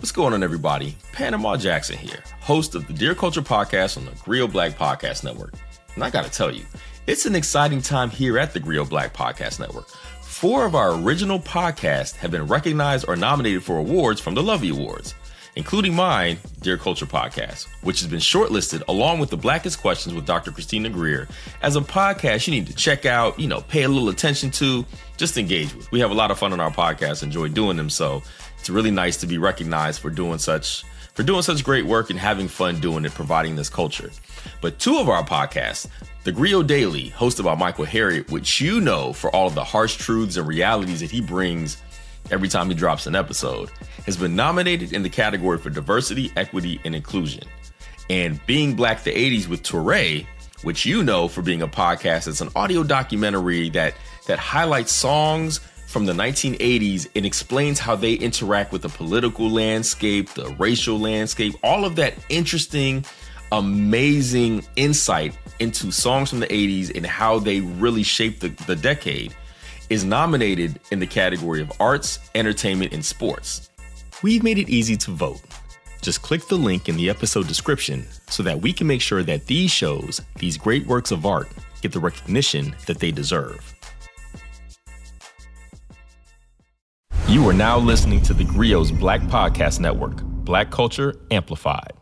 What's going on, everybody? Panama Jackson here, host of the Dear Culture podcast on the Grio Black Podcast Network. And I gotta tell you, it's an exciting time here at the Grio Black Podcast Network. Four of our original podcasts have been recognized or nominated for awards from the Lovie Awards including mine, Dear Culture Podcast, which has been shortlisted along with the Blackest Questions with Dr. Christina Greer as a podcast you need to check out, you know, pay a little attention to, just engage with. We have a lot of fun on our podcast, enjoy doing them. So it's really nice to be recognized for doing such for doing such great work and having fun doing it, providing this culture. But two of our podcasts, the Grio Daily, hosted by Michael Harriot, which you know for all of the harsh truths and realities that he brings every time he drops an episode, has been nominated in the category for diversity, equity, and inclusion. And Being Black the 80s with Touré, which you know for being a podcast, it's an audio documentary that that highlights songs from the 1980s and explains how they interact with the political landscape, the racial landscape, all of that interesting, amazing insight into songs from the 80s and how they really shaped the, the decade is nominated in the category of arts, entertainment, and sports. We've made it easy to vote. Just click the link in the episode description so that we can make sure that these shows, these great works of art, get the recognition that they deserve. You are now listening to the Grio's Black Podcast Network, Black Culture Amplified.